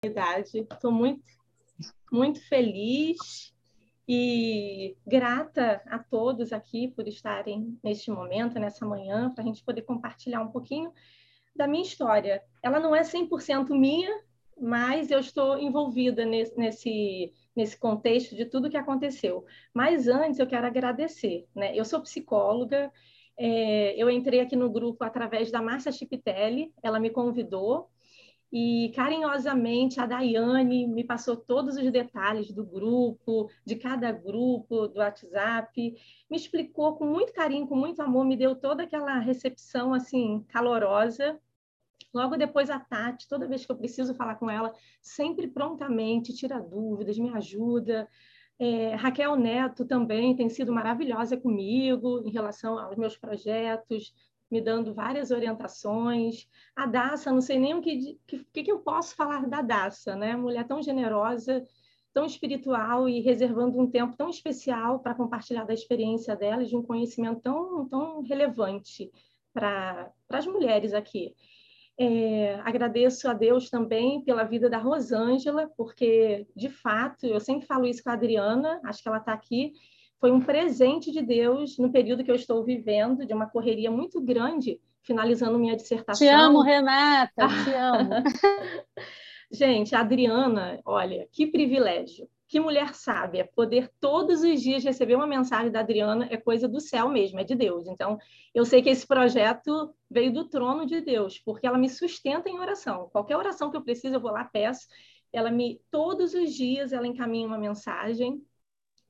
Estou muito, muito feliz e grata a todos aqui por estarem neste momento, nessa manhã, para a gente poder compartilhar um pouquinho da minha história. Ela não é 100% minha, mas eu estou envolvida nesse, nesse, nesse contexto de tudo que aconteceu. Mas antes eu quero agradecer. Né? Eu sou psicóloga, é, eu entrei aqui no grupo através da Márcia Chipitelli, ela me convidou e carinhosamente a Daiane me passou todos os detalhes do grupo, de cada grupo, do WhatsApp, me explicou com muito carinho, com muito amor, me deu toda aquela recepção assim calorosa. Logo depois a Tati, toda vez que eu preciso falar com ela, sempre prontamente tira dúvidas, me ajuda. É, Raquel Neto também tem sido maravilhosa comigo em relação aos meus projetos, me dando várias orientações. A Daça, não sei nem o que, que, que eu posso falar da Daça, né? Mulher tão generosa, tão espiritual e reservando um tempo tão especial para compartilhar da experiência dela e de um conhecimento tão, tão relevante para as mulheres aqui. É, agradeço a Deus também pela vida da Rosângela, porque, de fato, eu sempre falo isso com a Adriana, acho que ela está aqui, foi um presente de Deus no período que eu estou vivendo, de uma correria muito grande, finalizando minha dissertação. Te amo, Renata, te amo. Gente, a Adriana, olha, que privilégio. Que mulher sábia, poder todos os dias receber uma mensagem da Adriana é coisa do céu mesmo, é de Deus. Então, eu sei que esse projeto veio do trono de Deus, porque ela me sustenta em oração. Qualquer oração que eu preciso, eu vou lá, peço. Ela me, todos os dias, ela encaminha uma mensagem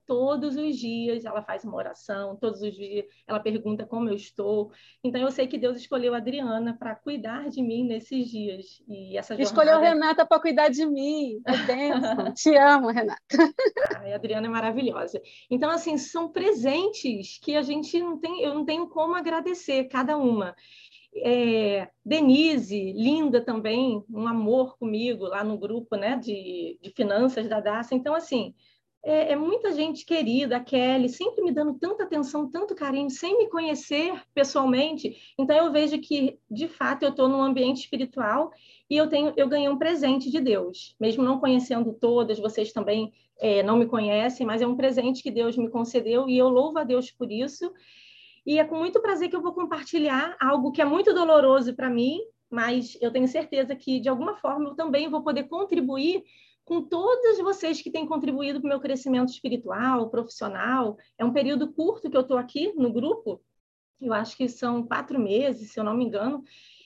todos os dias ela faz uma oração, todos os dias ela pergunta como eu estou. Então eu sei que Deus escolheu a Adriana para cuidar de mim nesses dias. E essa jornada... Escolheu Renata para cuidar de mim. É Te amo, Renata. a Adriana é maravilhosa. Então assim, são presentes que a gente não tem, eu não tenho como agradecer cada uma. É, Denise, linda também, um amor comigo lá no grupo né, de, de finanças da DASA. Então, assim, é, é, muita gente querida, a Kelly, sempre me dando tanta atenção, tanto carinho, sem me conhecer pessoalmente. Então eu vejo que, de fato, eu estou num ambiente espiritual e eu tenho, eu ganhei um presente de Deus, mesmo não conhecendo todas, vocês também é, não me conhecem, mas é um presente que Deus me concedeu e eu louvo a Deus por isso. E é com muito prazer que eu vou compartilhar algo que é muito doloroso para mim, mas eu tenho certeza que de alguma forma eu também vou poder contribuir com todas vocês que têm contribuído para o meu crescimento espiritual, profissional. É um período curto que eu estou aqui no grupo, eu acho que são quatro meses, se eu não me engano,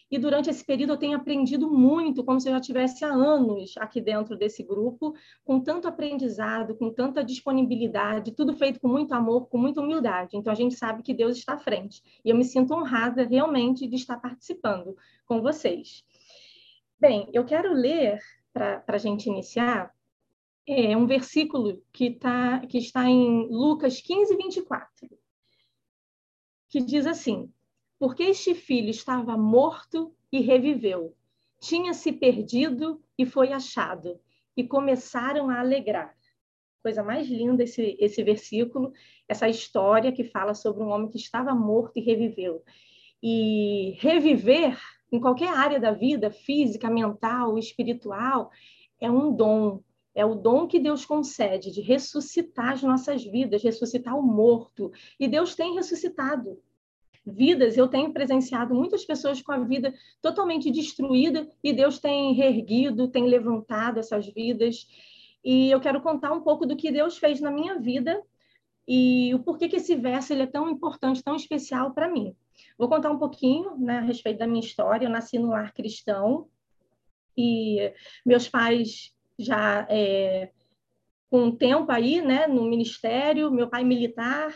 e durante esse período eu tenho aprendido muito, como se eu já tivesse há anos aqui dentro desse grupo, com tanto aprendizado, com tanta disponibilidade, tudo feito com muito amor, com muita humildade. Então a gente sabe que Deus está à frente. E eu me sinto honrada realmente de estar participando com vocês. Bem, eu quero ler para a gente iniciar, é um versículo que, tá, que está em Lucas 15, 24, que diz assim: Porque este filho estava morto e reviveu, tinha se perdido e foi achado, e começaram a alegrar. Coisa mais linda esse, esse versículo, essa história que fala sobre um homem que estava morto e reviveu. E reviver em qualquer área da vida, física, mental, espiritual, é um dom. É o dom que Deus concede de ressuscitar as nossas vidas, ressuscitar o morto. E Deus tem ressuscitado vidas. Eu tenho presenciado muitas pessoas com a vida totalmente destruída e Deus tem reerguido, tem levantado essas vidas. E eu quero contar um pouco do que Deus fez na minha vida e o porquê que esse verso ele é tão importante, tão especial para mim. Vou contar um pouquinho né, a respeito da minha história. Eu nasci no lar cristão e meus pais já é, com um tempo aí, né, no ministério, meu pai militar,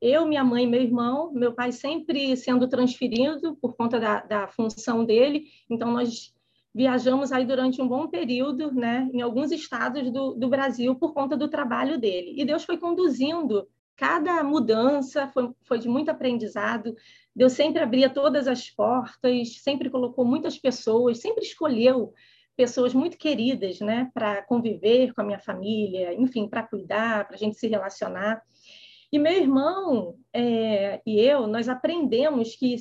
eu, minha mãe e meu irmão, meu pai sempre sendo transferido por conta da, da função dele, então nós viajamos aí durante um bom período, né, em alguns estados do, do Brasil por conta do trabalho dele. E Deus foi conduzindo cada mudança, foi, foi de muito aprendizado. Deus sempre abria todas as portas, sempre colocou muitas pessoas, sempre escolheu pessoas muito queridas, né, para conviver com a minha família, enfim, para cuidar, para a gente se relacionar. E meu irmão é, e eu, nós aprendemos que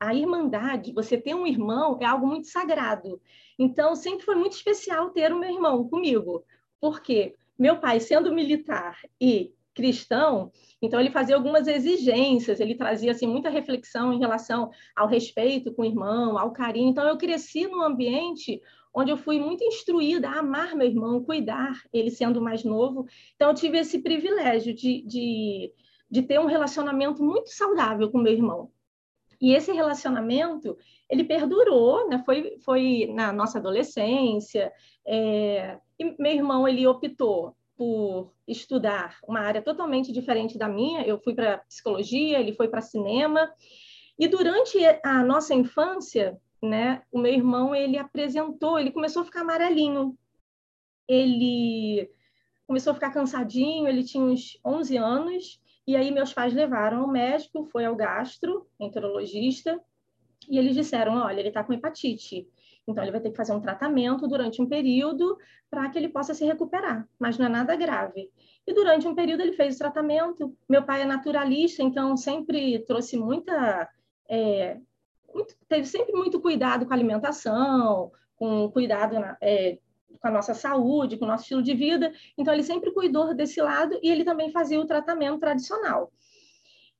a irmandade, você ter um irmão, é algo muito sagrado. Então, sempre foi muito especial ter o meu irmão comigo, porque meu pai, sendo militar e cristão, então ele fazia algumas exigências, ele trazia assim muita reflexão em relação ao respeito com o irmão, ao carinho. Então eu cresci num ambiente onde eu fui muito instruída a amar meu irmão, cuidar, ele sendo mais novo. Então eu tive esse privilégio de, de, de ter um relacionamento muito saudável com meu irmão. E esse relacionamento, ele perdurou, né? foi, foi na nossa adolescência. É... E meu irmão, ele optou por estudar uma área totalmente diferente da minha. Eu fui para psicologia, ele foi para cinema. E durante a nossa infância, né, o meu irmão ele apresentou, ele começou a ficar amarelinho. Ele começou a ficar cansadinho, ele tinha uns 11 anos, e aí meus pais levaram ao médico, foi ao gastro, enterologista, e eles disseram, olha, ele está com hepatite. Então, ele vai ter que fazer um tratamento durante um período para que ele possa se recuperar, mas não é nada grave. E durante um período ele fez o tratamento. Meu pai é naturalista, então sempre trouxe muita. É, muito, teve sempre muito cuidado com a alimentação, com cuidado na, é, com a nossa saúde, com o nosso estilo de vida. Então, ele sempre cuidou desse lado e ele também fazia o tratamento tradicional.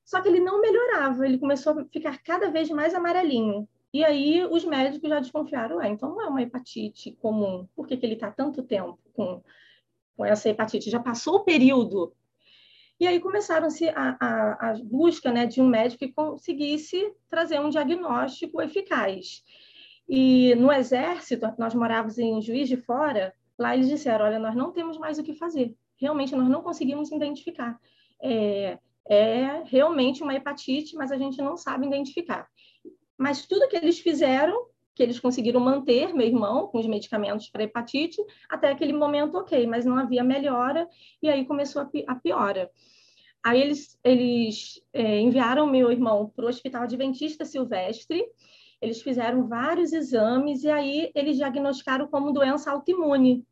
Só que ele não melhorava, ele começou a ficar cada vez mais amarelinho. E aí os médicos já desconfiaram, ah, então não é uma hepatite comum, por que, que ele está tanto tempo com, com essa hepatite? Já passou o período. E aí começaram-se a, a, a, busca né, de um médico que conseguisse trazer um diagnóstico eficaz. E no Exército, nós morávamos em Juiz de Fora, lá eles disseram, olha, nós não temos mais o que fazer. Realmente, nós não conseguimos identificar. É, é realmente uma hepatite, mas a gente não sabe identificar. Mas tudo que eles fizeram, que eles conseguiram manter meu irmão com os medicamentos para hepatite, até aquele momento ok, mas não havia melhora, e aí começou a, piora. Aí eles, eles é, enviaram meu irmão para o Hospital Adventista Silvestre, eles fizeram vários exames e aí eles diagnosticaram como doença autoimune.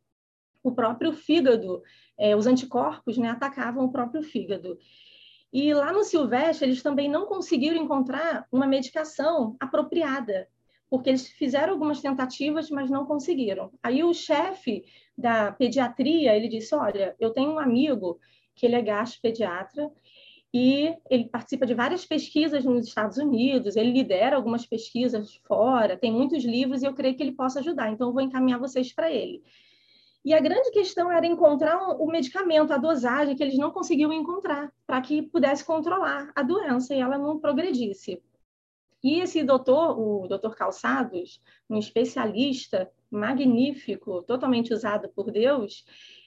O próprio fígado, é, os anticorpos né, atacavam o próprio fígado. E lá no Silvestre, eles também não conseguiram encontrar uma medicação apropriada, porque eles fizeram algumas tentativas, mas não conseguiram. Aí o chefe da pediatria, ele disse, olha, eu tenho um amigo que ele é gastropediatra e ele participa de várias pesquisas nos Estados Unidos, ele lidera algumas pesquisas fora, tem muitos livros e eu creio que ele possa ajudar, então eu vou encaminhar vocês para ele. E a grande questão era encontrar o medicamento, a dosagem que eles não conseguiam encontrar, para que pudesse controlar a doença e ela não progredisse. E esse doutor, o doutor Calçados, um especialista magnífico, totalmente usado por Deus,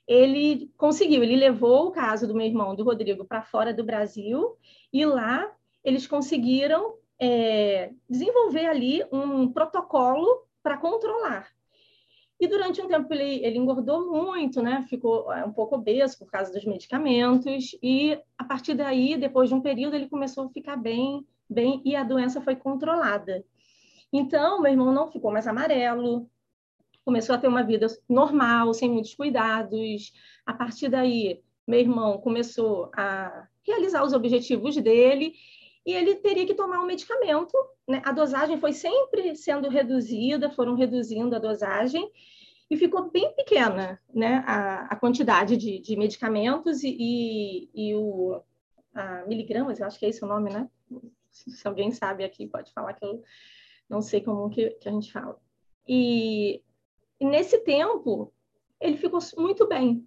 ele conseguiu, ele levou o caso do meu irmão, do Rodrigo, para fora do Brasil, e lá eles conseguiram é, desenvolver ali um protocolo para controlar e durante um tempo ele, ele engordou muito, né? Ficou é, um pouco obeso por causa dos medicamentos. E a partir daí, depois de um período, ele começou a ficar bem, bem e a doença foi controlada. Então, meu irmão não ficou mais amarelo, começou a ter uma vida normal, sem muitos cuidados. A partir daí, meu irmão começou a realizar os objetivos dele e ele teria que tomar um medicamento. Né? A dosagem foi sempre sendo reduzida, foram reduzindo a dosagem e ficou bem pequena né? a, a quantidade de, de medicamentos e, e, e o miligramas, eu acho que é esse o nome, né? Se alguém sabe aqui, pode falar que eu não sei como que, que a gente fala. E, e nesse tempo, ele ficou muito bem.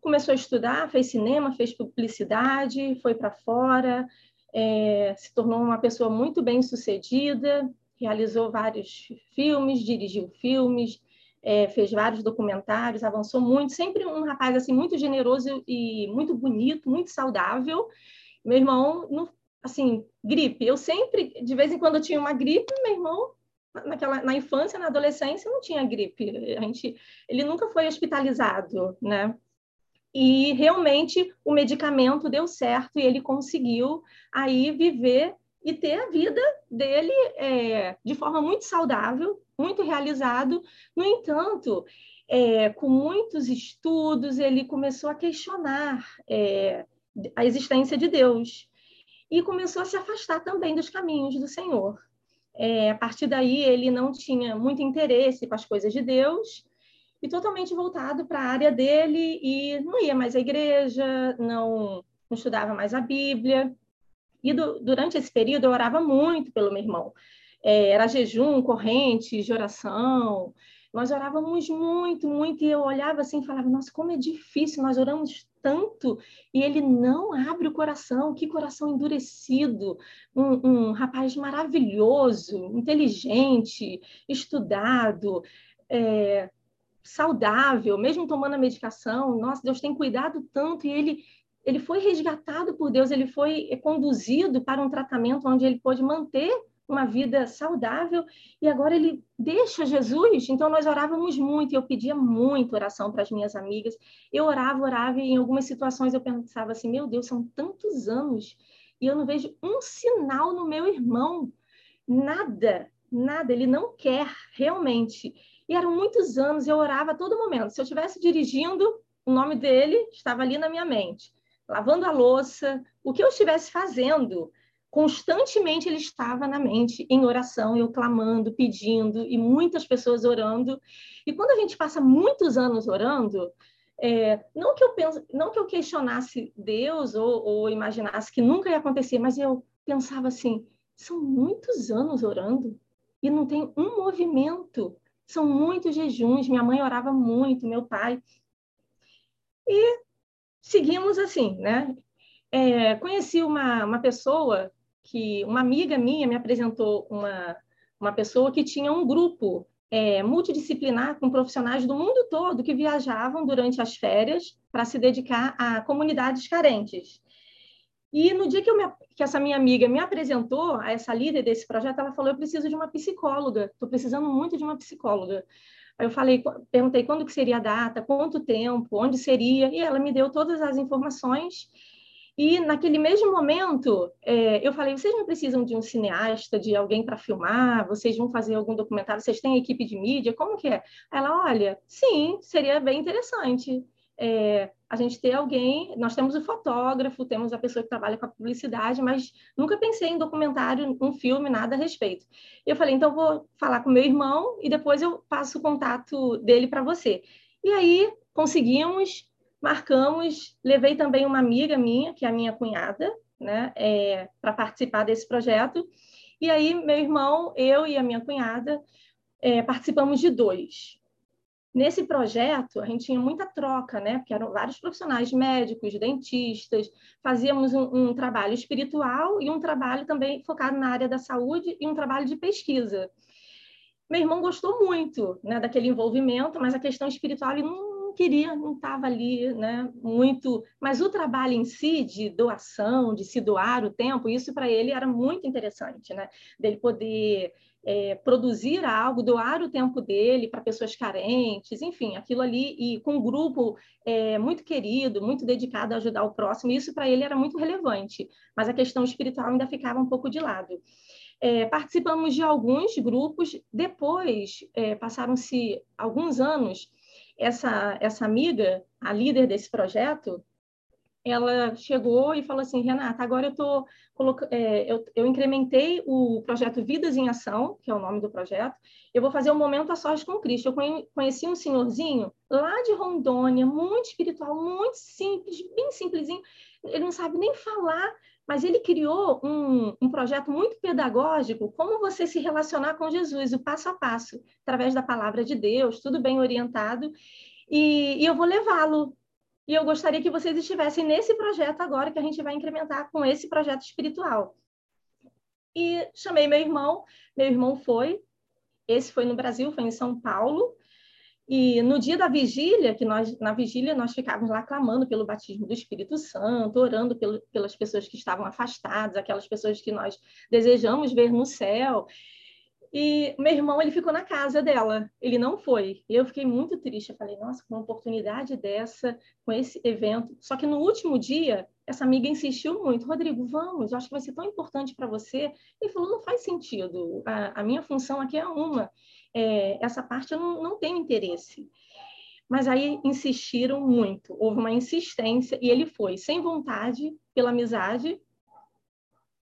Começou a estudar, fez cinema, fez publicidade, foi para fora, é, se tornou uma pessoa muito bem sucedida, realizou vários filmes, dirigiu filmes, é, fez vários documentários, avançou muito, sempre um rapaz assim muito generoso e muito bonito, muito saudável. Meu irmão, no, assim, gripe. Eu sempre, de vez em quando, tinha uma gripe, meu irmão naquela na infância, na adolescência, não tinha gripe. A gente, ele nunca foi hospitalizado, né? E realmente o medicamento deu certo e ele conseguiu aí viver e ter a vida dele é, de forma muito saudável, muito realizado. No entanto, é, com muitos estudos, ele começou a questionar é, a existência de Deus e começou a se afastar também dos caminhos do Senhor. É, a partir daí, ele não tinha muito interesse com as coisas de Deus e totalmente voltado para a área dele e não ia mais à igreja, não, não estudava mais a Bíblia. E do, durante esse período eu orava muito pelo meu irmão. É, era jejum, corrente de oração. Nós orávamos muito, muito, e eu olhava assim e falava, nossa, como é difícil, nós oramos tanto, e ele não abre o coração, que coração endurecido, um, um rapaz maravilhoso, inteligente, estudado, é, saudável, mesmo tomando a medicação, nossa, Deus tem cuidado tanto, e ele ele foi resgatado por Deus, ele foi conduzido para um tratamento onde ele pôde manter uma vida saudável e agora ele deixa Jesus. Então nós orávamos muito, eu pedia muito oração para as minhas amigas. Eu orava, orava e em algumas situações eu pensava assim: meu Deus, são tantos anos e eu não vejo um sinal no meu irmão, nada, nada. Ele não quer realmente. E eram muitos anos, eu orava a todo momento. Se eu estivesse dirigindo, o nome dele estava ali na minha mente. Lavando a louça, o que eu estivesse fazendo, constantemente ele estava na mente, em oração, eu clamando, pedindo, e muitas pessoas orando. E quando a gente passa muitos anos orando, é, não que eu penso, não que eu questionasse Deus ou, ou imaginasse que nunca ia acontecer, mas eu pensava assim: são muitos anos orando e não tem um movimento. São muitos jejuns. Minha mãe orava muito, meu pai. E seguimos assim, né? É, conheci uma, uma pessoa que uma amiga minha me apresentou uma, uma pessoa que tinha um grupo é, multidisciplinar com profissionais do mundo todo que viajavam durante as férias para se dedicar a comunidades carentes. E no dia que, me, que, essa minha amiga me apresentou a essa líder desse projeto, ela falou: Eu preciso de uma psicóloga, estou precisando muito de uma psicóloga. Aí eu falei, perguntei quando que seria a data, quanto tempo, onde seria, e ela me deu todas as informações. E naquele mesmo momento, é, eu falei: vocês não precisam de um cineasta, de alguém para filmar? Vocês vão fazer algum documentário? Vocês têm equipe de mídia? Como que é? Ela, olha, sim, seria bem interessante. É, a gente ter alguém, nós temos o fotógrafo, temos a pessoa que trabalha com a publicidade, mas nunca pensei em documentário, um filme, nada a respeito. Eu falei, então vou falar com meu irmão e depois eu passo o contato dele para você. E aí conseguimos marcamos, levei também uma amiga minha, que é a minha cunhada, né, é, para participar desse projeto. E aí, meu irmão, eu e a minha cunhada é, participamos de dois. Nesse projeto, a gente tinha muita troca, né? Porque eram vários profissionais médicos, dentistas, fazíamos um, um trabalho espiritual e um trabalho também focado na área da saúde e um trabalho de pesquisa. Meu irmão gostou muito né, daquele envolvimento, mas a questão espiritual ele não queria, não estava ali, né, muito, mas o trabalho em si de doação, de se doar o tempo, isso para ele era muito interessante, né, dele poder é, produzir algo, doar o tempo dele para pessoas carentes, enfim, aquilo ali, e com um grupo é, muito querido, muito dedicado a ajudar o próximo, isso para ele era muito relevante, mas a questão espiritual ainda ficava um pouco de lado. É, participamos de alguns grupos, depois é, passaram-se alguns anos, essa, essa amiga, a líder desse projeto, ela chegou e falou assim, Renata, agora eu tô é, eu, eu incrementei o projeto Vidas em Ação, que é o nome do projeto. Eu vou fazer um momento a sós com Cristo. Eu conheci um senhorzinho lá de Rondônia, muito espiritual, muito simples, bem simplesinho. Ele não sabe nem falar, mas ele criou um, um projeto muito pedagógico, como você se relacionar com Jesus, o passo a passo, através da palavra de Deus, tudo bem orientado. E, e eu vou levá-lo e eu gostaria que vocês estivessem nesse projeto agora, que a gente vai incrementar com esse projeto espiritual. E chamei meu irmão, meu irmão foi, esse foi no Brasil, foi em São Paulo, e no dia da vigília, que nós na vigília nós ficávamos lá clamando pelo batismo do Espírito Santo, orando pelo, pelas pessoas que estavam afastadas, aquelas pessoas que nós desejamos ver no céu. E meu irmão, ele ficou na casa dela, ele não foi. E eu fiquei muito triste. Eu falei, nossa, com uma oportunidade dessa, com esse evento. Só que no último dia, essa amiga insistiu muito: Rodrigo, vamos, eu acho que vai ser tão importante para você. Ele falou: não faz sentido, a, a minha função aqui é uma. É, essa parte eu não, não tenho interesse. Mas aí insistiram muito, houve uma insistência e ele foi, sem vontade, pela amizade.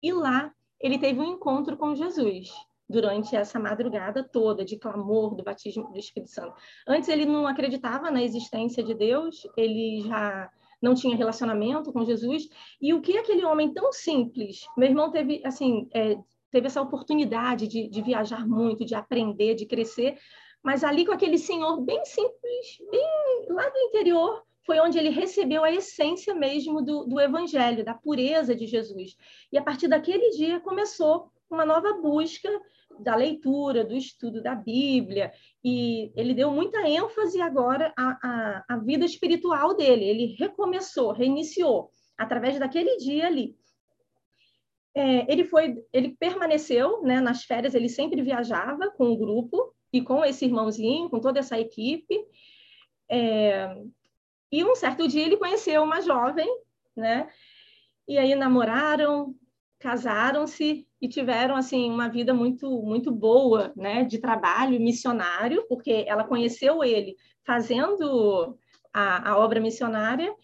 E lá ele teve um encontro com Jesus durante essa madrugada toda de clamor do batismo do Espírito Santo. Antes ele não acreditava na existência de Deus, ele já não tinha relacionamento com Jesus. E o que aquele homem tão simples, meu irmão teve assim, é, teve essa oportunidade de, de viajar muito, de aprender, de crescer, mas ali com aquele senhor bem simples, bem lá do interior, foi onde ele recebeu a essência mesmo do, do evangelho, da pureza de Jesus. E a partir daquele dia começou uma nova busca da leitura, do estudo da Bíblia, e ele deu muita ênfase agora à, à, à vida espiritual dele. Ele recomeçou, reiniciou, através daquele dia ali. É, ele foi, ele permaneceu, né, nas férias, ele sempre viajava com o grupo e com esse irmãozinho, com toda essa equipe. É, e um certo dia ele conheceu uma jovem, né? E aí namoraram, casaram-se e tiveram assim uma vida muito muito boa, né, de trabalho missionário, porque ela conheceu ele fazendo a, a obra missionária,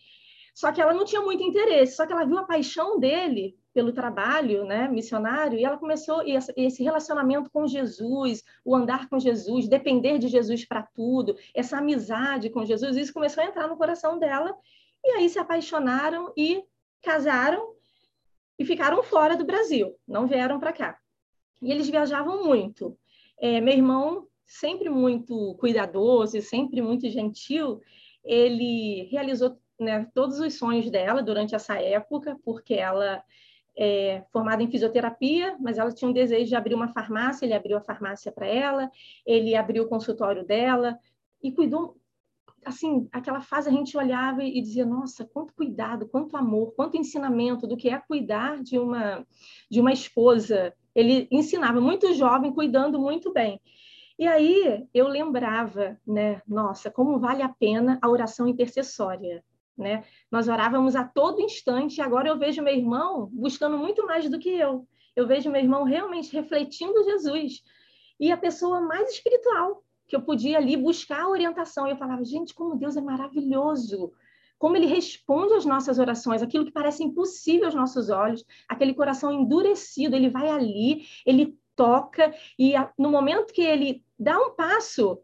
só que ela não tinha muito interesse, só que ela viu a paixão dele pelo trabalho né, missionário, e ela começou e esse relacionamento com Jesus, o andar com Jesus, depender de Jesus para tudo, essa amizade com Jesus, isso começou a entrar no coração dela, e aí se apaixonaram e casaram e ficaram fora do Brasil, não vieram para cá. E eles viajavam muito. É, meu irmão, sempre muito cuidadoso e sempre muito gentil, ele realizou né, todos os sonhos dela durante essa época, porque ela é, formada em fisioterapia, mas ela tinha um desejo de abrir uma farmácia, ele abriu a farmácia para ela, ele abriu o consultório dela e cuidou. Assim, aquela fase a gente olhava e dizia: nossa, quanto cuidado, quanto amor, quanto ensinamento do que é cuidar de uma de uma esposa. Ele ensinava muito jovem, cuidando muito bem. E aí eu lembrava, né? Nossa, como vale a pena a oração intercessória né? Nós orávamos a todo instante, e agora eu vejo meu irmão buscando muito mais do que eu. Eu vejo meu irmão realmente refletindo Jesus. E a pessoa mais espiritual que eu podia ali buscar a orientação. Eu falava, gente, como Deus é maravilhoso! Como ele responde às nossas orações, aquilo que parece impossível aos nossos olhos, aquele coração endurecido, ele vai ali, ele toca, e no momento que ele dá um passo,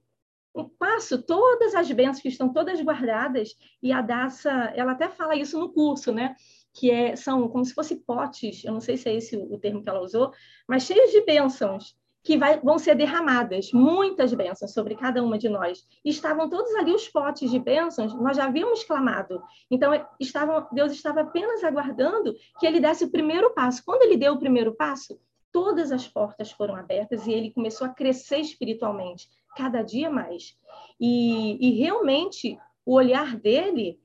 um passo todas as bênçãos que estão todas guardadas e a Daça, ela até fala isso no curso, né? Que é, são como se fossem potes, eu não sei se é esse o, termo que ela usou, mas cheios de bênçãos que vai, vão ser derramadas, muitas bênçãos sobre cada uma de nós. Estavam todos ali os potes de bênçãos, nós já havíamos clamado. Então, estavam, Deus estava apenas aguardando que ele desse o primeiro passo. Quando ele deu o primeiro passo, todas as portas foram abertas e ele começou a crescer espiritualmente cada dia mais. E, e realmente o olhar dele,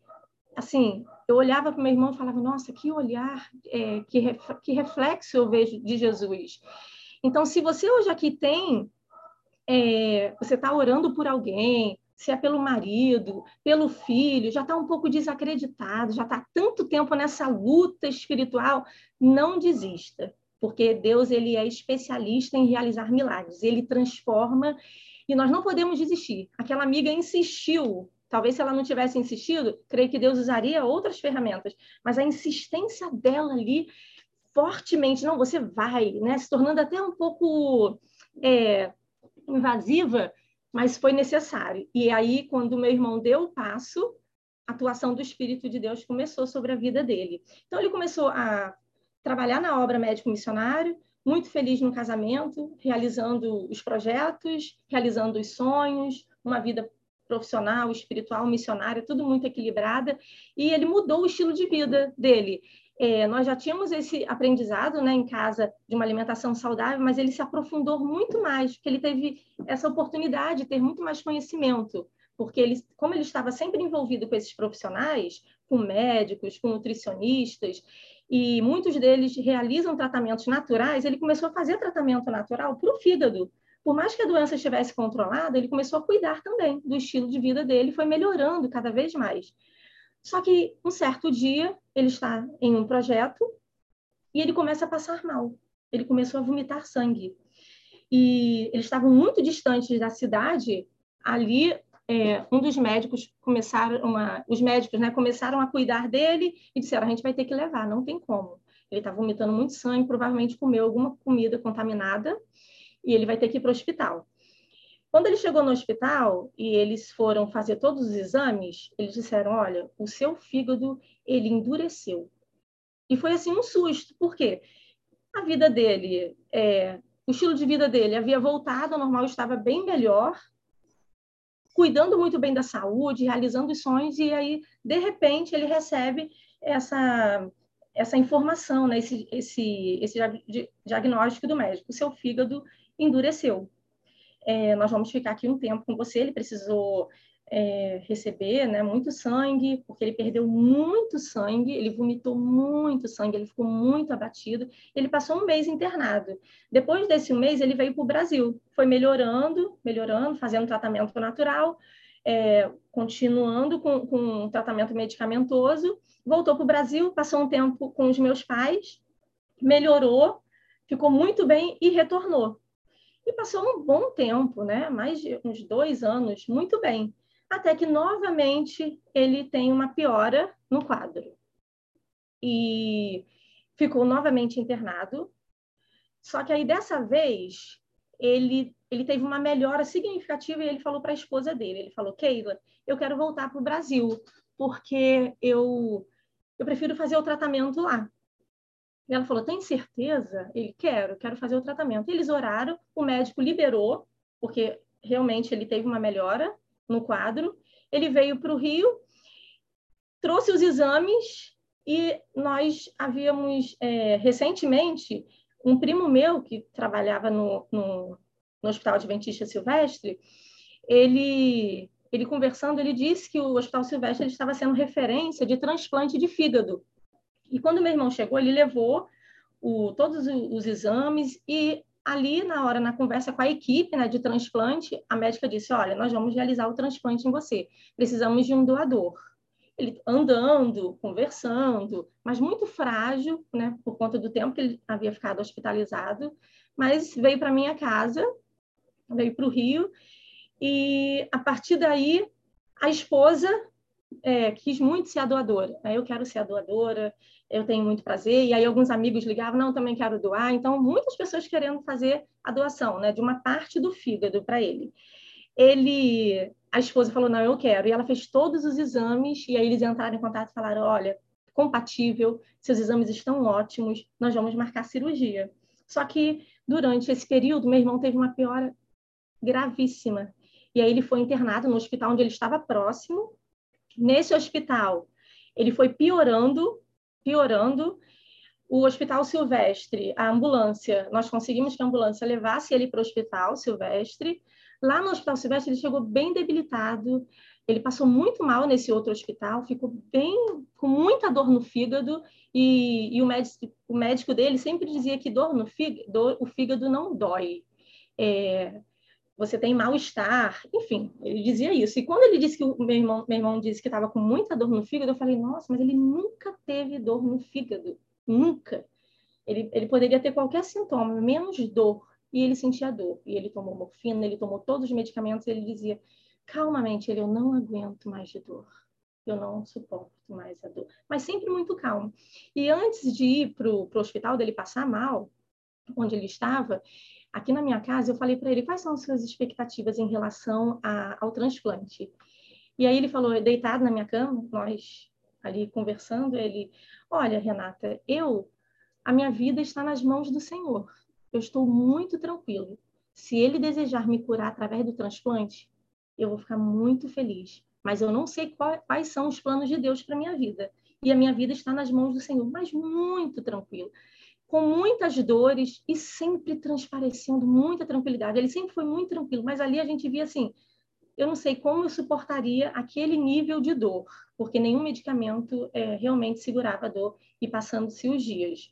assim, eu olhava para o meu irmão e falava, nossa, que olhar, é, que, ref, que reflexo eu vejo de Jesus. Então, se você hoje aqui tem, é, você está orando por alguém, se é pelo marido, pelo filho, já está um pouco desacreditado, já está tanto tempo nessa luta espiritual, não desista, porque Deus ele é especialista em realizar milagres, ele transforma e nós não podemos desistir. Aquela amiga insistiu. Talvez se ela não tivesse insistido, creio que Deus usaria outras ferramentas. Mas a insistência dela ali, fortemente, não, você vai, né? Se tornando até um pouco é, invasiva, mas foi necessário. E aí, quando meu irmão deu o passo, a atuação do Espírito de Deus começou sobre a vida dele. Então, ele começou a trabalhar na obra médico missionário, muito feliz no casamento, realizando os projetos, realizando os sonhos, uma vida profissional, espiritual, missionária, tudo muito equilibrada, e ele mudou o estilo de vida dele. É, nós já tínhamos esse aprendizado né, em casa de uma alimentação saudável, mas ele se aprofundou muito mais, porque ele teve essa oportunidade de ter muito mais conhecimento, porque ele, como ele estava sempre envolvido com esses profissionais, com médicos, com nutricionistas, e muitos deles realizam tratamentos naturais, ele começou a fazer tratamento natural para o fígado. Por mais que a doença estivesse controlada, ele começou a cuidar também do estilo de vida dele, foi melhorando cada vez mais. Só que um certo dia ele está em um projeto e ele começa a passar mal. Ele começou a vomitar sangue. E eles estavam muito distantes da cidade. Ali é, um dos médicos começaram os médicos né, começaram a cuidar dele e disseram a gente vai ter que levar, não tem como. Ele está vomitando muito sangue, provavelmente comeu alguma comida contaminada e ele vai ter que ir para o hospital. Quando ele chegou no hospital e eles foram fazer todos os exames, eles disseram: olha, o seu fígado ele endureceu. E foi assim um susto, porque a vida dele, é, o estilo de vida dele havia voltado ao normal, estava bem melhor, cuidando muito bem da saúde, realizando os sonhos, e aí, de repente, ele recebe essa, essa informação, né? esse, esse, esse diagnóstico do médico. Seu fígado endureceu. É, nós vamos ficar aqui um tempo com você. Ele precisou é, receber né, muito sangue, porque ele perdeu muito sangue, ele vomitou muito sangue, ele ficou muito abatido. Ele passou um mês internado. Depois desse mês, ele veio para o Brasil, foi melhorando, melhorando, fazendo tratamento natural, é, continuando com, com um tratamento medicamentoso, voltou para o Brasil, passou um tempo com os meus pais, melhorou, ficou muito bem e retornou. E passou um bom tempo, né? mais de uns dois anos, muito bem até que novamente ele tem uma piora no quadro. E ficou novamente internado. Só que aí dessa vez ele ele teve uma melhora significativa e ele falou para a esposa dele, ele falou: "Keila, eu quero voltar para o Brasil, porque eu eu prefiro fazer o tratamento lá". E ela falou: "Tem certeza?" Ele: "Quero, quero fazer o tratamento". Eles oraram, o médico liberou, porque realmente ele teve uma melhora no quadro. Ele veio para o Rio, trouxe os exames e nós havíamos é, recentemente um primo meu que trabalhava no, no, no Hospital Adventista Silvestre, ele ele conversando, ele disse que o Hospital Silvestre estava sendo referência de transplante de fígado. E quando meu irmão chegou, ele levou o, todos os exames e ali na hora, na conversa com a equipe né, de transplante, a médica disse, olha, nós vamos realizar o transplante em você, precisamos de um doador. Ele andando, conversando, mas muito frágil, né, por conta do tempo que ele havia ficado hospitalizado, mas veio para minha casa, veio para o Rio, e a partir daí a esposa é, quis muito ser a doadora. Né? Eu quero ser a doadora, eu tenho muito prazer. E aí alguns amigos ligavam, não, também quero doar. Então, muitas pessoas querendo fazer a doação, né, de uma parte do fígado para ele. Ele, a esposa falou, não, eu quero. E ela fez todos os exames e aí eles entraram em contato e falaram, olha, compatível, seus exames estão ótimos, nós vamos marcar cirurgia. Só que durante esse período, meu irmão teve uma piora gravíssima. E aí ele foi internado no hospital onde ele estava próximo. Nesse hospital, ele foi piorando piorando. O Hospital Silvestre, a ambulância, nós conseguimos que a ambulância levasse ele para o Hospital Silvestre. Lá no Hospital Silvestre, ele chegou bem debilitado, ele passou muito mal nesse outro hospital, ficou bem com muita dor no fígado e, e o, médico, o, médico, dele sempre dizia que dor no fígado, o fígado não dói. É, você tem mal-estar, enfim, ele dizia isso. E quando ele disse que o meu irmão, meu irmão disse que estava com muita dor no fígado, eu falei, nossa, mas ele nunca teve dor no fígado, nunca. Ele, ele poderia ter qualquer sintoma, menos dor, e ele sentia dor. E ele tomou morfina, ele tomou todos os medicamentos, ele dizia, calmamente, ele, eu não aguento mais de dor, eu não suporto mais a dor. Mas sempre muito calmo. E antes de ir para o hospital, dele passar mal, onde ele estava, aqui na minha casa, eu falei para ele quais são as suas expectativas em relação a, ao transplante. E aí ele falou, deitado na minha cama, nós ali conversando, ele, olha, Renata, eu, a minha vida está nas mãos do Senhor. Eu estou muito tranquilo. Se ele desejar me curar através do transplante, eu vou ficar muito feliz. Mas eu não sei qual, quais são os planos de Deus para minha vida. E a minha vida está nas mãos do Senhor, mas muito tranquilo com muitas dores e sempre transparecendo muita tranquilidade. Ele sempre foi muito tranquilo, mas ali a gente via assim, eu não sei como eu suportaria aquele nível de dor, porque nenhum medicamento é, realmente segurava a dor e passando-se os dias.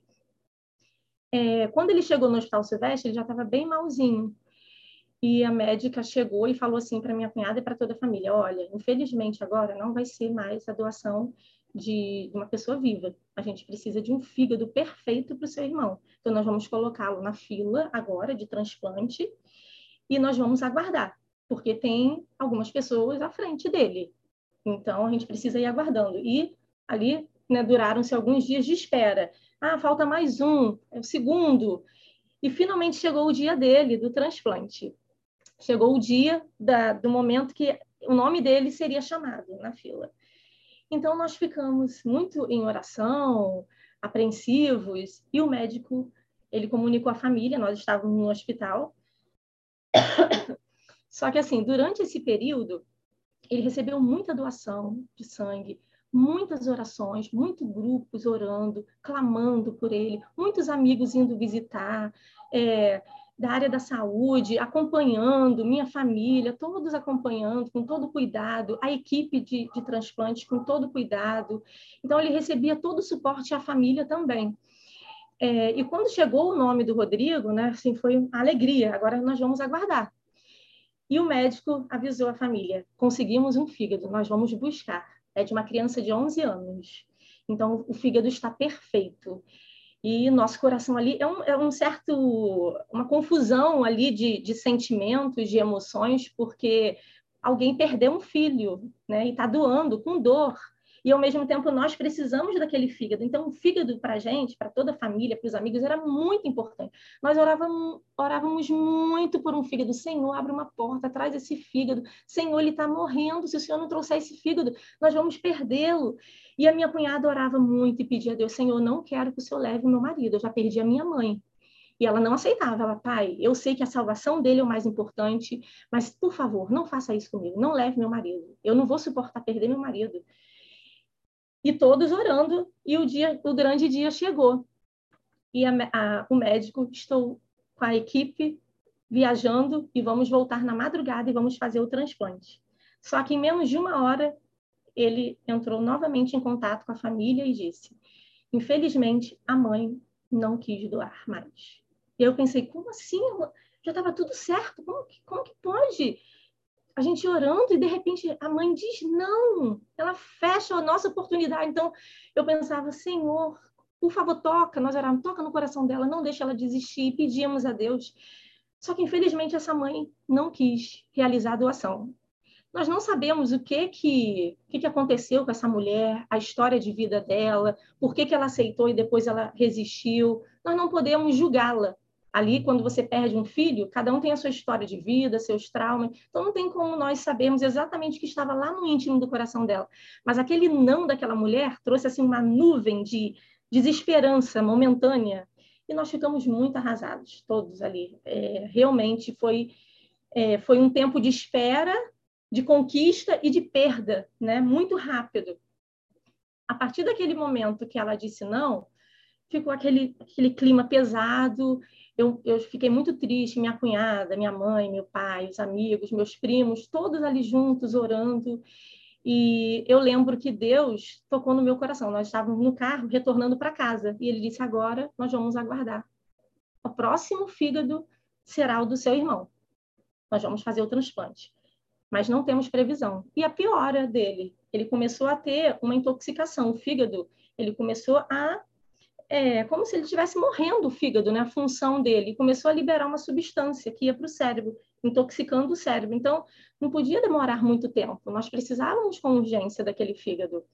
É, quando ele chegou no Hospital Silvestre, ele já estava bem malzinho. E a médica chegou e falou assim para minha cunhada e para toda a família: Olha, infelizmente agora não vai ser mais a doação de, uma pessoa viva. A gente precisa de um fígado perfeito para o seu irmão. Então, nós vamos colocá-lo na fila agora de transplante e nós vamos aguardar, porque tem algumas pessoas à frente dele. Então, a gente precisa ir aguardando. E ali né, duraram-se alguns dias de espera. Ah, falta mais um, é o segundo. E finalmente chegou o dia dele, do transplante. Chegou o dia da, do momento que o nome dele seria chamado na fila. Então, nós ficamos muito em oração, apreensivos, e o médico, ele comunicou à família, nós estávamos no hospital. Só que, assim, durante esse período, ele recebeu muita doação de sangue, muitas orações, muitos grupos orando, clamando por ele, muitos amigos indo visitar, é, da área da saúde, acompanhando, minha família, todos acompanhando, com todo cuidado, a equipe de, de transplante com todo cuidado. Então, ele recebia todo o suporte à família também. É, e quando chegou o nome do Rodrigo, né, assim, foi alegria, agora nós vamos aguardar. E o médico avisou a família: conseguimos um fígado, nós vamos buscar. É de uma criança de 11 anos. Então, o fígado está perfeito. E nosso coração ali é um, é um certo, uma confusão ali de, de sentimentos, de emoções, porque alguém perdeu um filho, né? E está doando com dor e ao mesmo tempo nós precisamos daquele fígado. Então, o fígado para a gente, para toda a família, para os amigos, era muito importante. Nós orávamos, orávamos muito por um fígado. Senhor, abre uma porta, traz esse fígado. Senhor, ele está morrendo. Se o Senhor não trouxer esse fígado, nós vamos perdê-lo. E a minha cunhada orava muito e pedia a Deus: Senhor, não quero que o Senhor leve meu marido. Eu já perdi a minha mãe. E ela não aceitava. Ela, pai, eu sei que a salvação dele é o mais importante, mas por favor, não faça isso comigo. Não leve meu marido. Eu não vou suportar perder meu marido e todos orando, e o dia, o grande dia chegou. E a, a, o médico, estou com a equipe viajando e vamos voltar na madrugada e vamos fazer o transplante. Só que em menos de uma hora, ele entrou novamente em contato com a família e disse: infelizmente, a mãe não quis doar mais. E eu pensei: como assim? Já estava tudo certo, como que, como que pode? A gente orando e de repente a mãe diz não, ela fecha a nossa oportunidade. Então eu pensava, Senhor, por favor, toca, nós orávamos, toca no coração dela, não deixa ela desistir, pedíamos a Deus. Só que infelizmente essa mãe não quis realizar a doação. Nós não sabemos o que que, que, que aconteceu com essa mulher, a história de vida dela, por que, que ela aceitou e depois ela resistiu. Nós não podemos julgá-la, ali, quando você perde um filho, cada um tem a sua história de vida, seus traumas. Então, não tem como nós sabermos exatamente o que estava lá no íntimo do coração dela. Mas aquele não daquela mulher trouxe assim uma nuvem de desesperança momentânea. E nós ficamos muito arrasados, todos ali. É, realmente foi, é, foi um tempo de espera, de conquista e de perda, né? muito rápido. A partir daquele momento que ela disse não, ficou aquele, aquele clima pesado eu, eu fiquei muito triste, minha cunhada, minha mãe, meu pai, os amigos, meus primos, todos ali juntos orando. E eu lembro que Deus tocou no meu coração. Nós estávamos no carro retornando para casa e ele disse: Agora nós vamos aguardar. O próximo fígado será o do seu irmão. Nós vamos fazer o transplante. Mas não temos previsão. E a piora dele, ele começou a ter uma intoxicação. O fígado, ele começou a é como se ele estivesse morrendo o fígado, né? A função dele. Começou a liberar uma substância que ia para o cérebro, intoxicando o cérebro. Então, não podia demorar muito tempo. Nós precisávamos com urgência daquele fígado.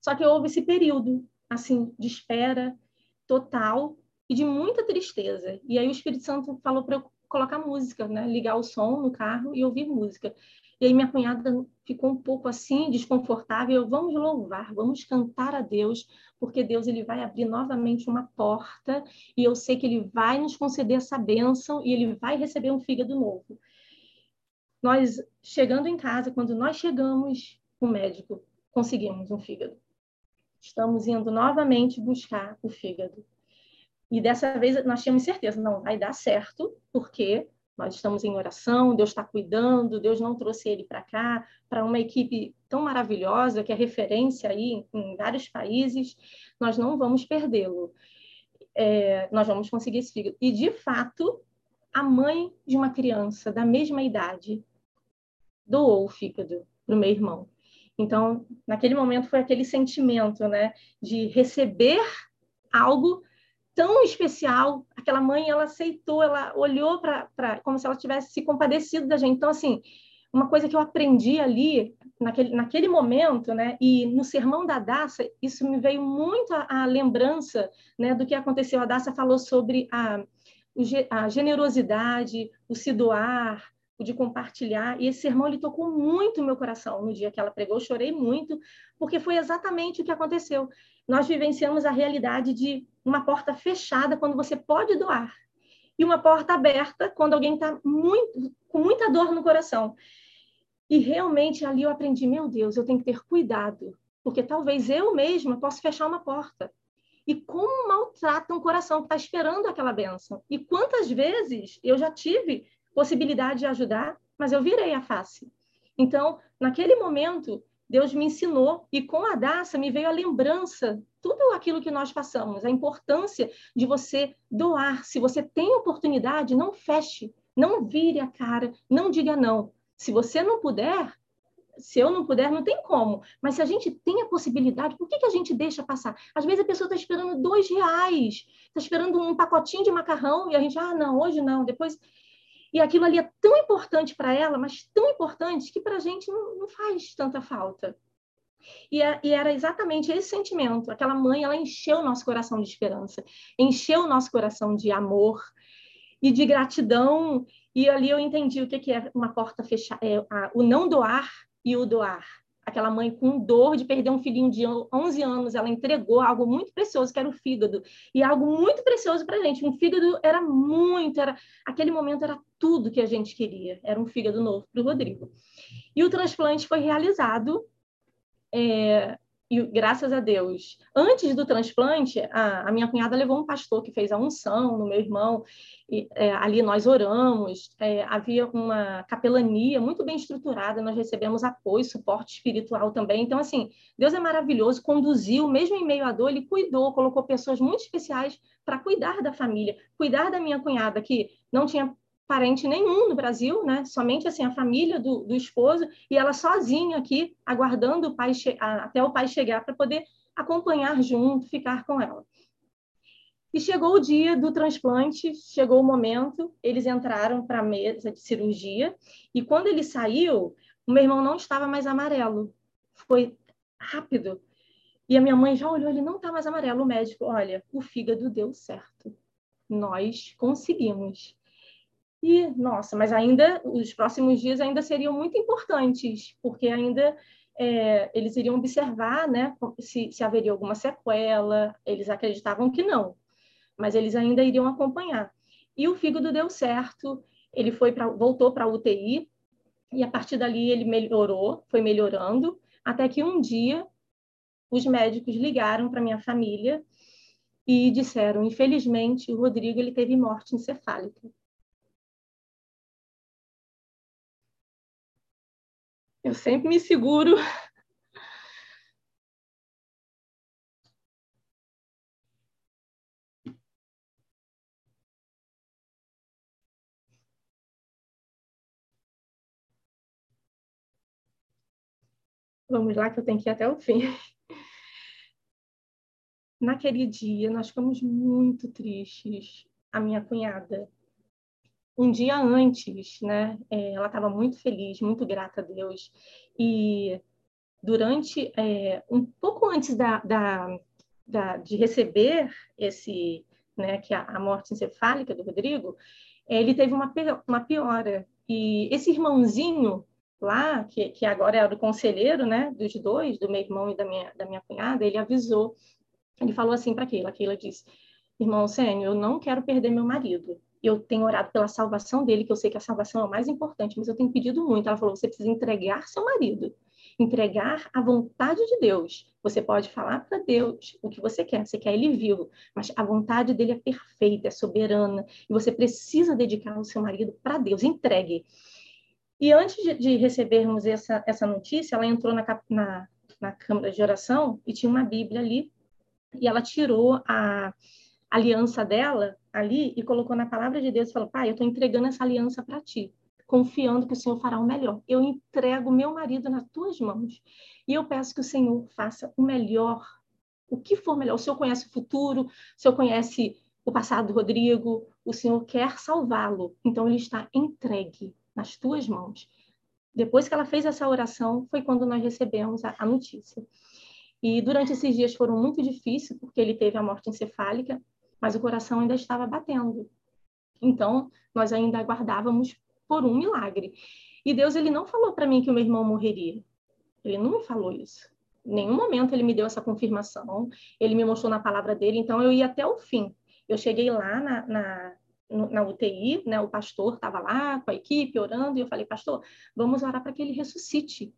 Só que houve esse período, assim, de espera total e de muita tristeza. E aí o Espírito Santo falou para eu colocar música, né? Ligar o som no carro e ouvir música. E aí minha cunhada ficou um pouco assim, desconfortável. Vamos louvar, vamos cantar a Deus, porque Deus ele vai abrir novamente uma porta e eu sei que ele vai nos conceder essa bênção e ele vai receber um fígado novo. Nós, chegando em casa, quando nós chegamos, o médico, conseguimos um fígado. Estamos indo novamente buscar o fígado. E dessa vez nós tínhamos certeza, não vai dar certo, porque nós estamos em oração, Deus está cuidando, Deus não trouxe ele para cá, para uma equipe tão maravilhosa, que é referência aí em vários países, nós não vamos perdê-lo. É, nós vamos conseguir esse fígado. E, de fato, a mãe de uma criança da mesma idade doou o fígado para o meu irmão. Então, naquele momento foi aquele sentimento, né, de receber algo tão especial. Aquela mãe, ela aceitou, ela olhou para como se ela tivesse se compadecido da gente. Então, assim, uma coisa que eu aprendi ali, naquele, naquele momento, né, e no sermão da Daça, isso me veio muito à, lembrança né, do que aconteceu. A Daça falou sobre a, a generosidade, o se doar, o de compartilhar. E esse sermão ele tocou muito meu coração no dia que ela pregou. Eu chorei muito, porque foi exatamente o que aconteceu. Nós vivenciamos a realidade de uma porta fechada quando você pode doar e uma porta aberta quando alguém está com muita dor no coração. E realmente ali eu aprendi, meu Deus, eu tenho que ter cuidado, porque talvez eu mesma possa fechar uma porta. E como maltrata um coração que está esperando aquela benção. E quantas vezes eu já tive possibilidade de ajudar, mas eu virei a face. Então, naquele momento, Deus me ensinou e com a Daça me veio a lembrança, tudo aquilo que nós passamos, a importância de você doar. Se você tem oportunidade, não feche, não vire a cara, não diga não. Se você não puder, se eu não puder, não tem como. Mas se a gente tem a possibilidade, por que, que a gente deixa passar? Às vezes a pessoa está esperando dois reais, está esperando um pacotinho de macarrão e a gente, ah, não, hoje não, depois. E aquilo ali é tão importante para ela, mas tão importante que para a gente não, não, faz tanta falta. E, é, e, era exatamente esse sentimento. Aquela mãe, ela encheu o nosso coração de esperança, encheu o nosso coração de amor e de gratidão. E ali eu entendi o que, que é uma porta fechada, é, o não doar e o doar. Aquela mãe com dor de perder um filhinho de 11 anos, ela entregou algo muito precioso, que era o fígado. E algo muito precioso para a gente. Um fígado era muito, era aquele momento era tudo que a gente queria. Era um fígado novo para o Rodrigo. E o transplante foi realizado é, e graças a Deus, antes do transplante, a, a, minha cunhada levou um pastor que fez a unção no meu irmão, e, é, ali nós oramos, é, havia uma capelania muito bem estruturada, nós recebemos apoio, suporte espiritual também. Então, assim, Deus é maravilhoso, conduziu, mesmo em meio à dor, ele cuidou, colocou pessoas muito especiais para cuidar da família, cuidar da minha cunhada, que não tinha parente nenhum no Brasil, né? Somente assim a família do, do esposo e ela sozinha aqui aguardando o pai até o pai chegar para poder acompanhar junto, ficar com ela. E chegou o dia do transplante, chegou o momento, eles entraram para a mesa de cirurgia e quando ele saiu, o meu irmão não estava mais amarelo. Foi rápido. E a minha mãe já olhou, ele não está mais amarelo. O médico, olha, o fígado deu certo. Nós conseguimos. E, nossa, mas ainda, os próximos dias ainda seriam muito importantes, porque ainda é, eles iriam observar né, se, se haveria alguma sequela, eles acreditavam que não, mas eles ainda iriam acompanhar. E o fígado deu certo, ele foi pra, voltou para a UTI, e a partir dali ele melhorou, foi melhorando, até que um dia os médicos ligaram para minha família e disseram, infelizmente, o Rodrigo ele teve morte encefálica. Eu sempre me seguro. Vamos lá, que eu tenho que ir até o fim. Naquele dia, nós ficamos muito tristes. A minha cunhada um dia antes, né? É, ela estava muito feliz, muito grata a Deus. E durante, é, um pouco antes da, da, da, de receber esse, né, que a, a morte encefálica do Rodrigo, é, ele teve uma, uma piora. E esse irmãozinho lá, que, que agora era o conselheiro, né, dos dois, do meu irmão e da minha, da minha cunhada, ele avisou, ele falou assim para Keila, Keila disse, irmão Sênio, eu não quero perder meu marido, eu tenho orado pela salvação dele, que eu sei que a salvação é o mais importante, mas eu tenho pedido muito. Ela falou: você precisa entregar seu marido, entregar a vontade de Deus. Você pode falar para Deus o que você quer, você quer ele vivo, mas a vontade dele é perfeita, é soberana, e você precisa dedicar o seu marido para Deus. Entregue. E antes de, de, recebermos essa, essa notícia, ela entrou na, na, na câmara de oração e tinha uma Bíblia ali, e ela tirou a aliança dela ali e colocou na palavra de Deus e falou: Pai, eu estou entregando essa aliança para ti, confiando que o Senhor fará o melhor. Eu entrego meu marido nas tuas mãos e eu peço que o Senhor faça o melhor, o que for melhor. O Senhor conhece o futuro, o Senhor conhece o passado do Rodrigo, o Senhor quer salvá-lo, então ele está entregue nas tuas mãos. Depois que ela fez essa oração, foi quando nós recebemos a, a notícia. E durante esses dias foram muito difíceis, porque ele teve a morte encefálica, mas o coração ainda estava batendo. Então, nós ainda aguardávamos por um milagre. E Deus ele não falou para mim que o meu irmão morreria. Ele não me falou isso. Em nenhum momento ele me deu essa confirmação. Ele me mostrou na palavra dele. Então, eu ia até o fim. Eu cheguei lá na, na na UTI, né, o pastor estava lá com a equipe orando, e eu falei, pastor, vamos orar para que ele ressuscite.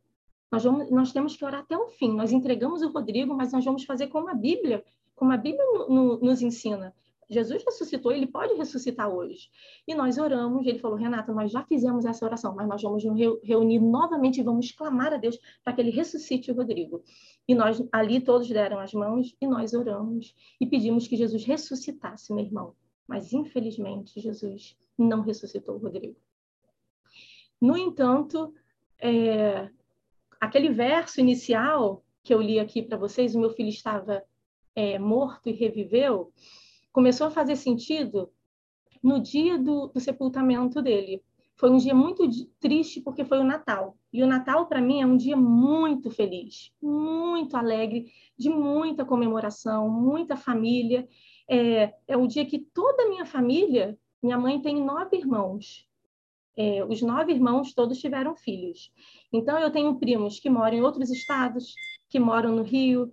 Nós, vamos, nós temos que orar até o fim. Nós entregamos o Rodrigo, mas nós vamos fazer como a Bíblia, como a Bíblia no, no, nos ensina. Jesus ressuscitou, ele pode ressuscitar hoje. E nós oramos, ele falou, Renata, nós já fizemos essa oração, mas nós vamos nos reunir novamente e vamos clamar a Deus para que ele ressuscite o Rodrigo. E nós ali todos deram as mãos e nós oramos e pedimos que Jesus ressuscitasse meu irmão. Mas, infelizmente, Jesus não ressuscitou o Rodrigo. No entanto, é, aquele verso inicial que eu li aqui para vocês, o meu filho estava é, morto e reviveu, começou a fazer sentido no dia do, do sepultamento dele. Foi um dia muito triste porque foi o Natal. E o Natal, para mim, é um dia muito feliz, muito alegre, de muita comemoração, muita família é, é o dia que toda a minha família, minha mãe tem nove irmãos, é, os nove irmãos todos tiveram filhos. Então, eu tenho primos que moram em outros estados, que moram no Rio,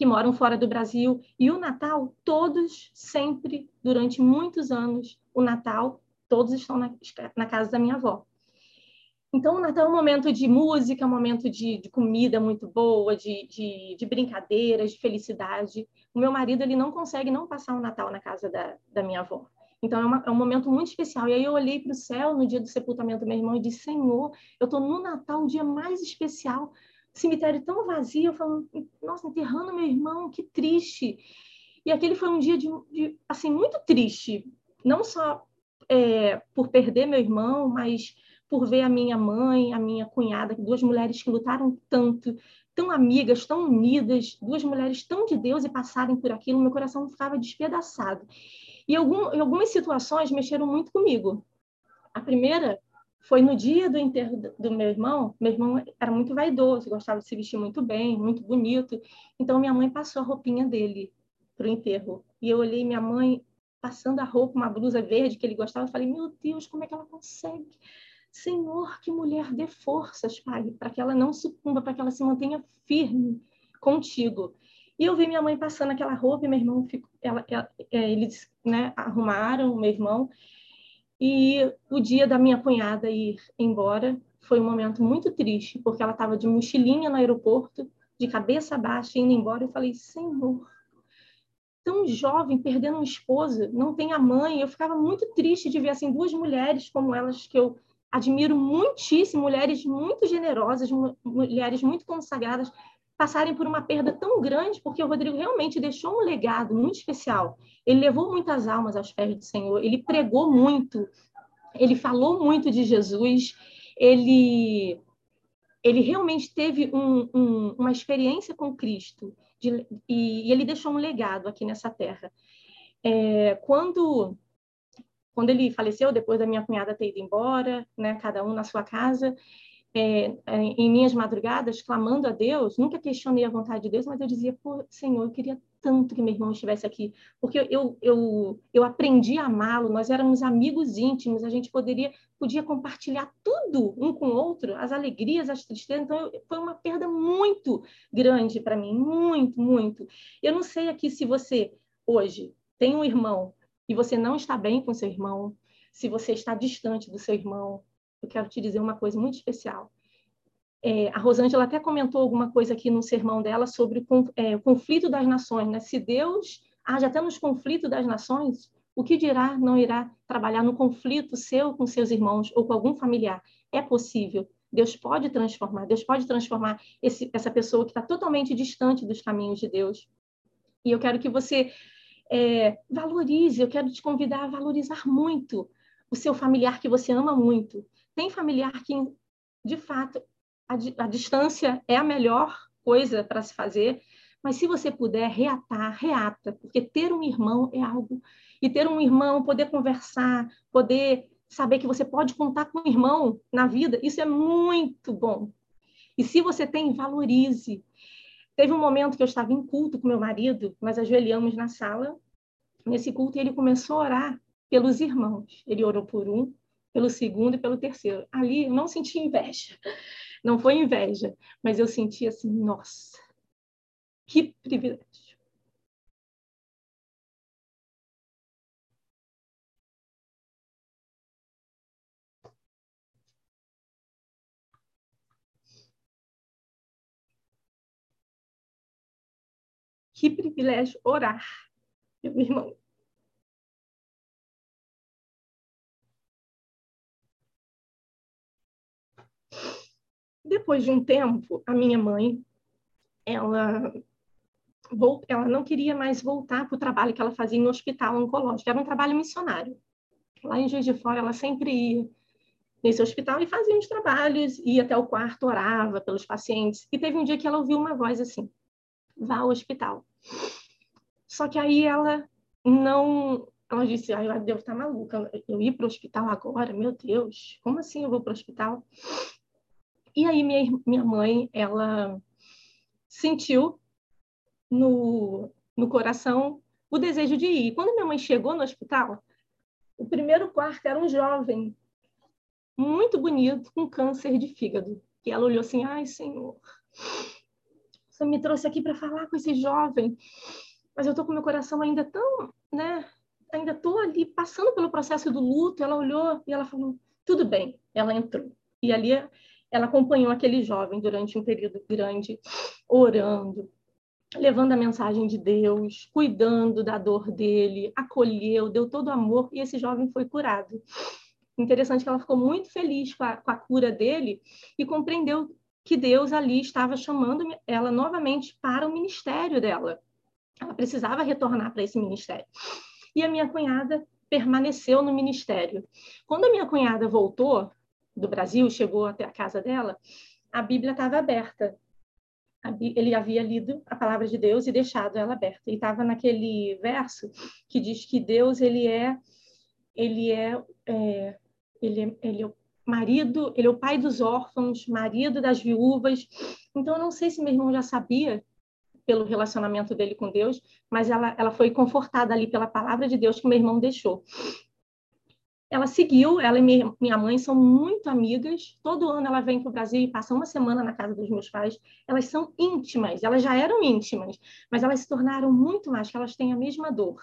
que moram fora do Brasil. E o Natal, todos, sempre, durante muitos anos, o Natal, todos estão na, na casa da minha avó. Então, o Natal é um momento de música, um momento de, de comida muito boa, de, de, de, brincadeiras, de felicidade. O meu marido ele não consegue não passar o Natal na casa da, da minha avó. Então, é, uma, é um momento muito especial. E aí eu olhei para o céu no dia do sepultamento do meu irmão e disse, Senhor, eu estou no Natal, o dia mais especial. Cemitério tão vazio, eu falo, nossa, enterrando meu irmão, que triste. E aquele foi um dia de, de assim muito triste, não só é, por perder meu irmão, mas por ver a minha mãe, a minha cunhada, duas mulheres que lutaram tanto, tão amigas, tão unidas, duas mulheres tão de Deus e passarem por aquilo, meu coração ficava despedaçado. E algum, algumas situações mexeram muito comigo. A primeira foi no dia do enterro do meu irmão. Meu irmão era muito vaidoso, gostava de se vestir muito bem, muito bonito. Então minha mãe passou a roupinha dele para o enterro. E eu olhei minha mãe passando a roupa, uma blusa verde que ele gostava. Eu falei, meu Deus, como é que ela consegue? Senhor, que mulher dê forças, Pai, para que ela não sucumba, para que ela se mantenha firme contigo. E eu vi minha mãe passando aquela roupa e meu irmão, ficou, ela, ela, é, eles né, arrumaram meu irmão. E o dia da minha cunhada ir embora foi um momento muito triste, porque ela estava de mochilinha no aeroporto, de cabeça baixa, indo embora. Eu falei, Senhor, tão jovem, perdendo uma esposa, não tem a mãe. Eu ficava muito triste de ver assim duas mulheres como elas que eu admiro muitíssimo mulheres muito generosas, mulheres muito consagradas, passarem por uma perda tão grande, porque o Rodrigo realmente deixou um legado muito especial. Ele levou muitas almas aos pés do Senhor, ele pregou muito, ele falou muito de Jesus, ele, ele realmente teve um, um, uma experiência com Cristo de, e, e, ele deixou um legado aqui nessa terra. É, quando quando ele faleceu, depois da minha cunhada ter ido embora, né, cada um na sua casa, é, é, em minhas madrugadas, clamando a Deus, nunca questionei a vontade de Deus, mas eu dizia, pô, Senhor, eu queria tanto que meu irmão estivesse aqui, porque eu, eu, eu aprendi a amá-lo, nós éramos amigos íntimos, a gente poderia, podia compartilhar tudo um com o outro, as alegrias, as tristezas, então eu, foi uma perda muito grande para mim, muito, muito. Eu não sei aqui se você, hoje, tem um irmão e você não está bem com seu irmão, se você está distante do seu irmão, eu quero te dizer uma coisa muito especial. É, a Rosângela até comentou alguma coisa aqui no sermão dela sobre é, o conflito das nações. Né? Se Deus age até nos conflitos das nações, o que dirá não irá trabalhar no conflito seu com seus irmãos ou com algum familiar? É possível. Deus pode transformar. Deus pode transformar esse, essa pessoa que está totalmente distante dos caminhos de Deus. E eu quero que você é, valorize, eu quero te convidar a valorizar muito o seu familiar que você ama muito. Tem familiar que, de fato, a, a distância é a melhor coisa para se fazer, mas se você puder reatar, reata, porque ter um irmão é algo. E ter um irmão, poder conversar, poder saber que você pode contar com um irmão na vida, isso é muito bom. E se você tem, valorize. Teve um momento que eu estava em culto com meu marido, nós ajoelhamos na sala, nesse culto, e ele começou a orar pelos irmãos. Ele orou por um, pelo segundo e pelo terceiro. Ali eu não senti inveja. Não foi inveja, mas eu senti assim, nossa, que privilégio. Que privilégio orar pelo irmão. Depois de um tempo, a minha mãe, ela, ela não queria mais voltar para o trabalho que ela fazia em hospital oncológico, era um trabalho missionário. Lá em Juiz de Fora, ela sempre ia nesse hospital e fazia uns trabalhos, ia até o quarto, orava pelos pacientes. E teve um dia que ela ouviu uma voz assim: vá ao hospital. Só que aí ela não. Ela disse: Ai, eu devo estar maluca. Eu ir para o hospital agora? Meu Deus, como assim eu vou para o hospital? E aí minha, minha mãe, ela sentiu no, no coração o desejo de ir. Quando minha mãe chegou no hospital, o primeiro quarto era um jovem muito bonito com câncer de fígado. E ela olhou assim: Ai, Senhor, você me trouxe aqui para falar com esse jovem, mas eu estou com meu coração ainda tão, né? Ainda estou ali passando pelo processo do luto. Ela olhou e ela falou: tudo bem. Ela entrou. E ali ela acompanhou aquele jovem durante um período grande, orando, levando a mensagem de Deus, cuidando da dor dele, acolheu, deu todo amor e esse jovem foi curado. Interessante que ela ficou muito feliz com a, com a cura dele e compreendeu que Deus ali estava chamando ela novamente para o ministério dela. Ela precisava retornar para esse ministério. E a minha cunhada permaneceu no ministério. Quando a minha cunhada voltou do Brasil, chegou até a casa dela, a Bíblia estava aberta. Ele havia lido a palavra de Deus e deixado ela aberta. E estava naquele verso que diz que Deus ele é ele é, é ele, é, ele é o marido, ele é o pai dos órfãos, marido das viúvas. Então, eu não sei se meu irmão já sabia pelo relacionamento dele com Deus, mas ela, ela foi confortada ali pela palavra de Deus que meu irmão deixou. Ela seguiu, ela e minha, mãe são muito amigas. Todo ano ela vem para o Brasil e passa uma semana na casa dos meus pais. Elas são íntimas, elas já eram íntimas, mas elas se tornaram muito mais, que elas têm a mesma dor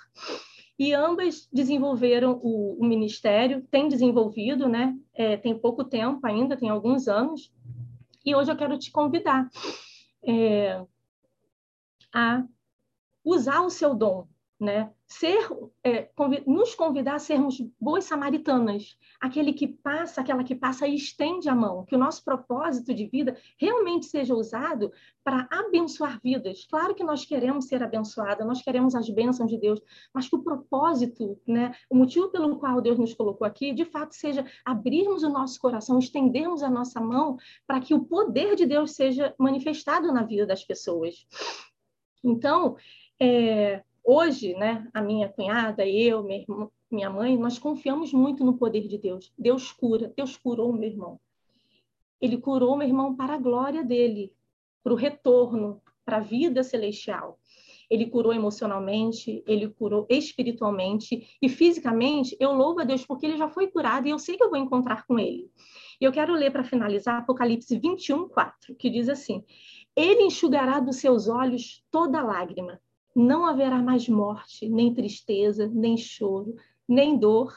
e ambas desenvolveram o, o ministério, tem desenvolvido, né? É, tem pouco tempo ainda, tem alguns anos, e hoje eu quero te convidar é, a usar o seu dom, né? Ser, é, nos convidar a sermos boas samaritanas, aquele que passa, aquela que passa e estende a mão, que o nosso propósito de vida realmente seja usado para abençoar vidas. Claro que nós queremos ser abençoadas, nós queremos as bênçãos de Deus, mas que o propósito, né, o motivo pelo qual Deus nos colocou aqui, de fato seja abrirmos o nosso coração, estendermos a nossa mão para que o poder de Deus seja manifestado na vida das pessoas. Então, é, hoje, né, a minha cunhada, eu, minha mãe, nós confiamos muito no poder de Deus. Deus cura, Deus curou meu irmão. Ele curou meu irmão para a glória dele, para o retorno, para a vida celestial. Ele curou emocionalmente, ele curou espiritualmente e fisicamente. Eu louvo a Deus porque ele já foi curado e eu sei que eu vou encontrar com ele. E eu quero ler para finalizar Apocalipse 21, 4, que diz assim: Ele enxugará dos seus olhos toda lágrima não haverá mais morte, nem tristeza, nem choro, nem dor,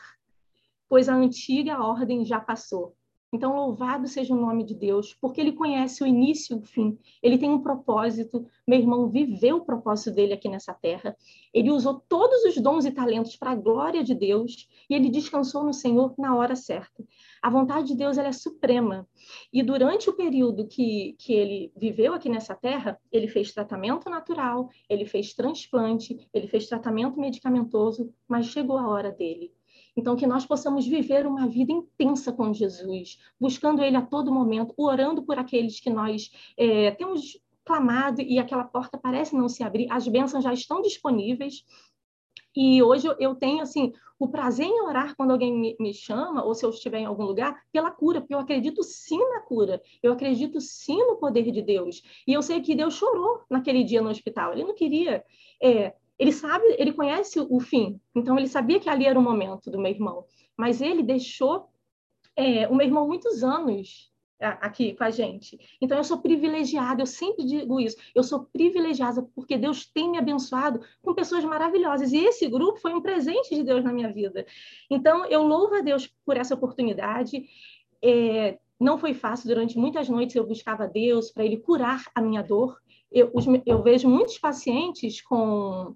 pois a antiga ordem já passou. Então, louvado seja o nome de Deus, porque ele conhece o início e o fim. Ele tem um propósito. Meu irmão viveu o propósito dele aqui nessa terra. Ele usou todos os dons e talentos para a glória de Deus e ele descansou no Senhor na hora certa. A vontade de Deus é suprema. E durante o período que, que ele viveu aqui nessa terra, ele fez tratamento natural, ele fez transplante, ele fez tratamento medicamentoso, mas chegou a hora dele. Então, que nós possamos viver uma vida intensa com Jesus, buscando Ele a todo momento, orando por aqueles que nós é, temos clamado e aquela porta parece não se abrir, as bênçãos já estão disponíveis. E hoje eu tenho, assim, o prazer em orar quando alguém me, chama, ou se eu estiver em algum lugar, pela cura, porque eu acredito sim na cura, eu acredito sim no poder de Deus. E eu sei que Deus chorou naquele dia no hospital, ele não queria é, ele sabe, ele conhece o fim, então ele sabia que ali era o momento do meu irmão, mas ele deixou é, o meu irmão muitos anos aqui com a gente. Então eu sou privilegiada, eu sempre digo isso. Eu sou privilegiada porque Deus tem me abençoado com pessoas maravilhosas e esse grupo foi um presente de Deus na minha vida. Então eu louvo a Deus por essa oportunidade. É, não foi fácil durante muitas noites eu buscava Deus para ele curar a minha dor. Eu, os, eu vejo muitos pacientes com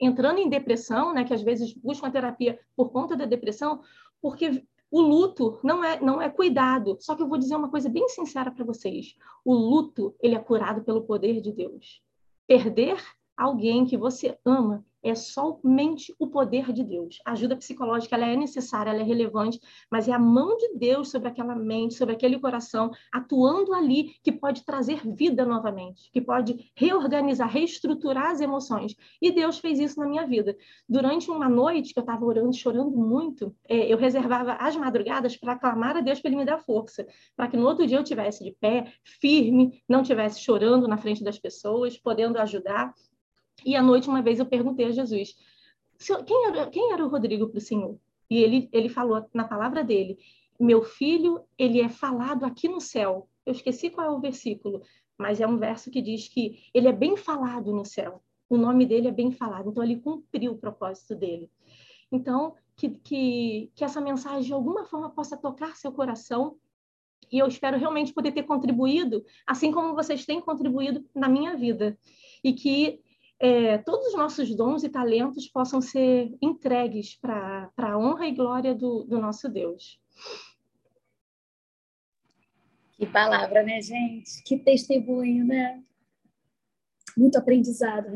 entrando em depressão, né, que às vezes buscam terapia por conta da depressão, porque o luto não é não é cuidado. Só que eu vou dizer uma coisa bem sincera para vocês. O luto, ele é curado pelo poder de Deus. Perder alguém que você ama é somente o poder de Deus. A ajuda psicológica ela é necessária, ela é relevante, mas é a mão de Deus sobre aquela mente, sobre aquele coração, atuando ali, que pode trazer vida novamente, que pode reorganizar, reestruturar as emoções. E Deus fez isso na minha vida. Durante uma noite que eu estava orando, chorando muito, é, eu reservava as madrugadas para clamar a Deus para Ele me dar força, para que no outro dia eu tivesse de pé, firme, não tivesse chorando na frente das pessoas, podendo ajudar. E à noite, uma vez, eu perguntei a Jesus, quem era, quem era o Rodrigo para o Senhor? E ele, ele falou na palavra dele, meu filho, ele é falado aqui no céu. Eu esqueci qual é o versículo, mas é um verso que diz que ele é bem falado no céu. O nome dele é bem falado. Então, ele cumpriu o propósito dele. Então, que, que, que essa mensagem, de alguma forma, possa tocar seu coração e eu espero realmente poder ter contribuído, assim como vocês têm contribuído na minha vida. E que é, todos os nossos dons e talentos possam ser entregues para a honra e glória do, do nosso Deus. Que palavra, né, gente? Que testemunho, né? Muito aprendizado.